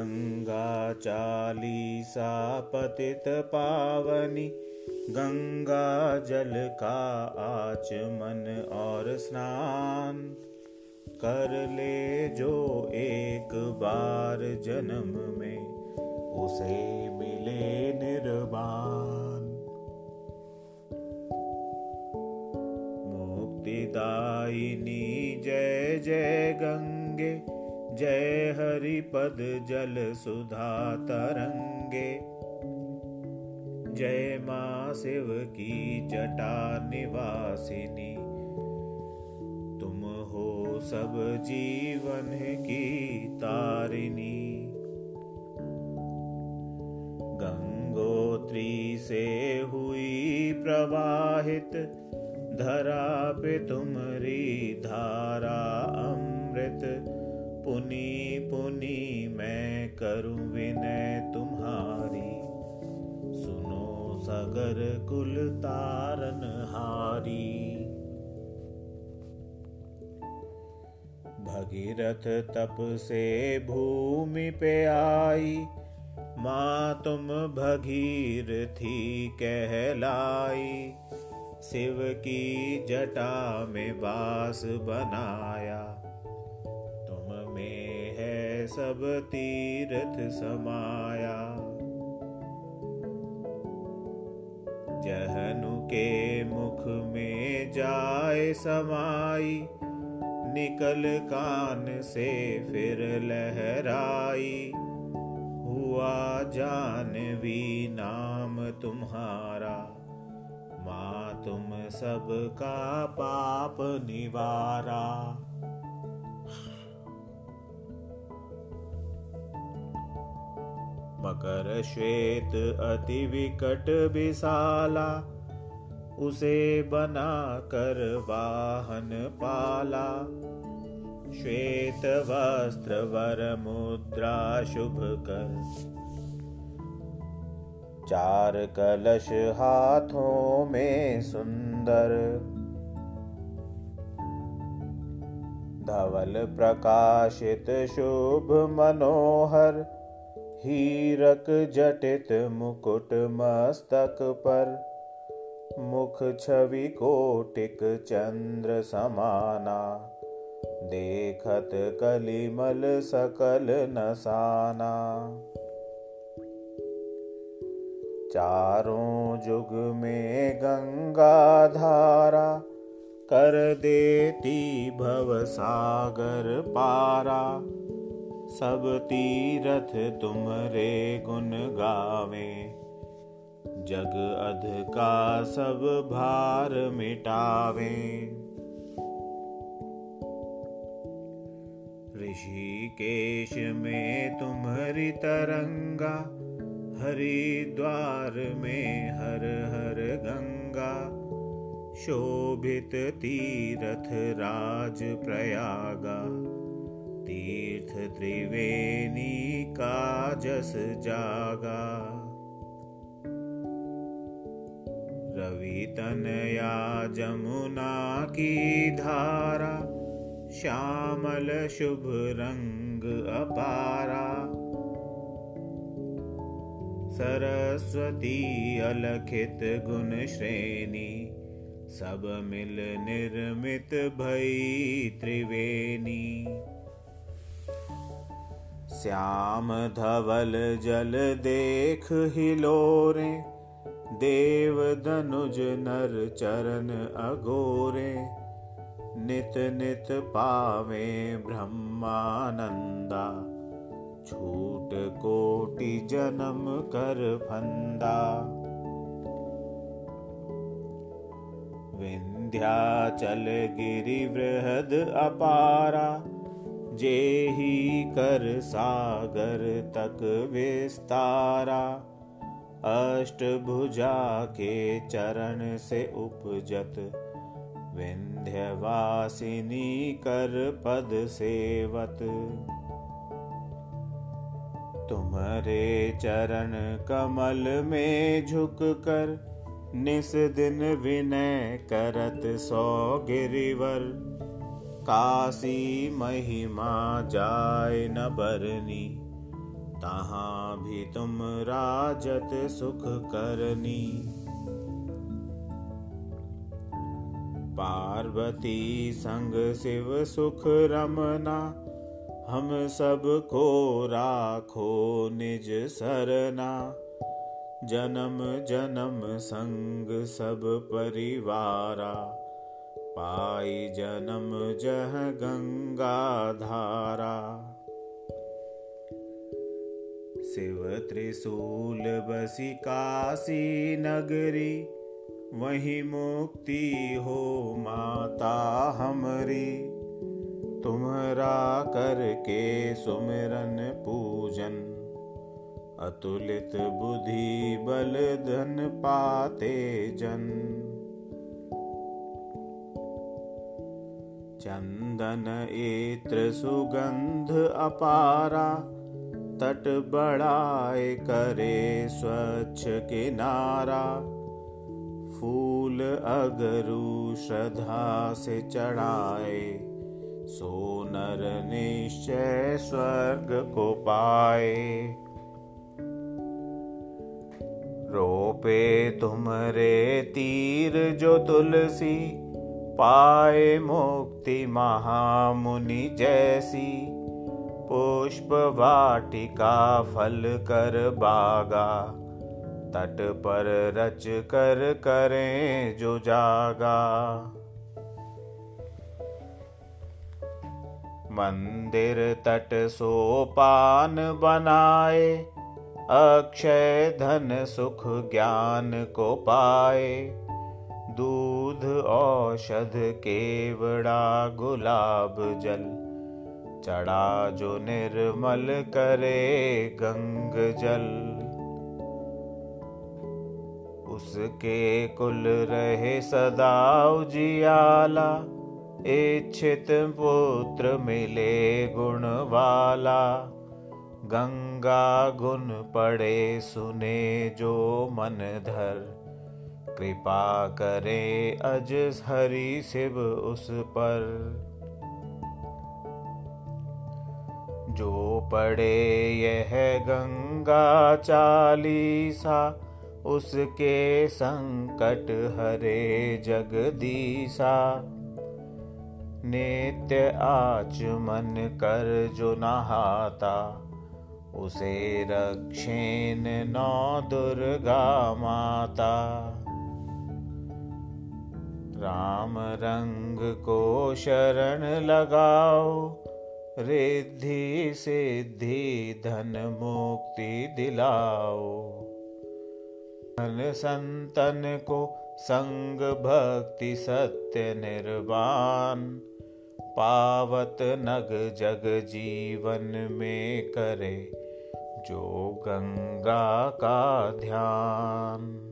गंगा चालीसा पतित पावनी, गंगा जल का आचमन और स्नान। कर ले जो एक बार जन्म में, उसे मिले निर्वाण। मुक्तिदायिनी जय जय गंगे जय हरि पद जल सुधा तरंगे। जय माँ शिव की जटा निवासिनी। तुम हो सब जीवन की तारिणी। गंगोत्री से हुई प्रवाहित, धरा पे तुमरी धारा अमृत। पुनी पुनि मैं करूँ विनय तुम्हारी। सुनो सगर कुल तारन हारी। भगीरथ तप से भूमि पे आई। माँ तुम भगीरथी कहलाई। शिव की जटा में बास बनाया। सब तीर्थ समाया। जहनु के मुख में जाए समाई, निकल कान से फिर लहराई। हुआ जानवी नाम तुम्हारा, माँ तुम सबका पाप निवारा। मकर श्वेत अति विकट विशाला, उसे बना कर वाहन पाला। श्वेत वस्त्र वर मुद्रा शुभ कर। चार कलश हाथों में सुंदर। धवल प्रकाशित शुभ मनोहर। हीरक जटित मुकुट मस्तक पर, मुख छवि कोटिक चंद्र समाना। देखत कलिमल सकल नसाना। चारों जुग में गंगा धारा कर देती भव सागर पारा। सब तीरथ तुमरे गुण गावे। जग अध का सब भार मिटावे। ऋषिकेश में तुम्हारी तरंगा, हरिद्वार में हर हर गंगा। शोभित तीरथ राज प्रयागा। तीर्थ त्रिवेणी का जस जागा। रवि तनया जमुना की धारा श्यामल शुभ रंग अपारा। सरस्वती अलखित गुण श्रेणी सब मिल निर्मित भई त्रिवेणी श्याम धवल जल देख हिलोरे देव धनुज नर चरण अघोरे। नित पावे ब्रह्मानंदा छूट कोटि जन्म कर फंदा विंध्याचल गिरि वृहद अपारा जे ही कर सागर तक विस्तारा। अष्टभुजा के चरण से उपजत। विंध्यवासिनी कर पद सेवत। तुम्हारे चरण कमल में झुक कर निस दिन विनय करत सौ गिरिवर। काशी महिमा जाय न बरनी, तहाँ भी तुम राजत सुख करनी। पार्वती संग शिव सुख रमना, हम सबको राखो निज सरना। जन्म जन्म संग सब परिवारा पाई जन्म जह गंगा धारा शिव त्रिशूल बसी काशी नगरी, वही मुक्ति हो माता हमरी। तुम्हारा करके सुमिरन पूजन, अतुलित बुद्धि बल धन पाते जन। चंदन इत्र सुगंध अपारा, तट बढ़ाए करे स्वच्छ किनारा। फूल अगरु श्रद्धा से चढ़ाए, सोनर निश्चय स्वर्ग को पाए। रोपे तुमरे तीर जो तुलसी पाए मुक्ति महामुनि जैसी। पुष्प वाटिका फल कर बागा। तट पर रच कर करें जो जागा। मंदिर तट सोपान बनाए, अक्षय धन सुख ज्ञान को पाए। दूध औषध केवड़ा गुलाब जल। चढ़ा जो निर्मल करे गंग जल। उसके कुल रहे सदा उजियाला इच्छित पुत्र मिले गुण वाला। गंगा गुण पड़े सुने जो मन धर। कृपा करे अज हरि शिव उस पर। जो पढ़े यह गंगा चालीसा, उसके संकट हरे जगदीसा। नित्य आचमन कर जो नहाता, उसे रक्षेन नौ दुर्गा माता। राम रंग को शरण लगाओ, रिद्धि सिद्धि धन मुक्ति दिलाओ। धन संतन को संग भक्ति सत्य निर्वाण, पावत नग जग जीवन में करे, जो गंगा का ध्यान।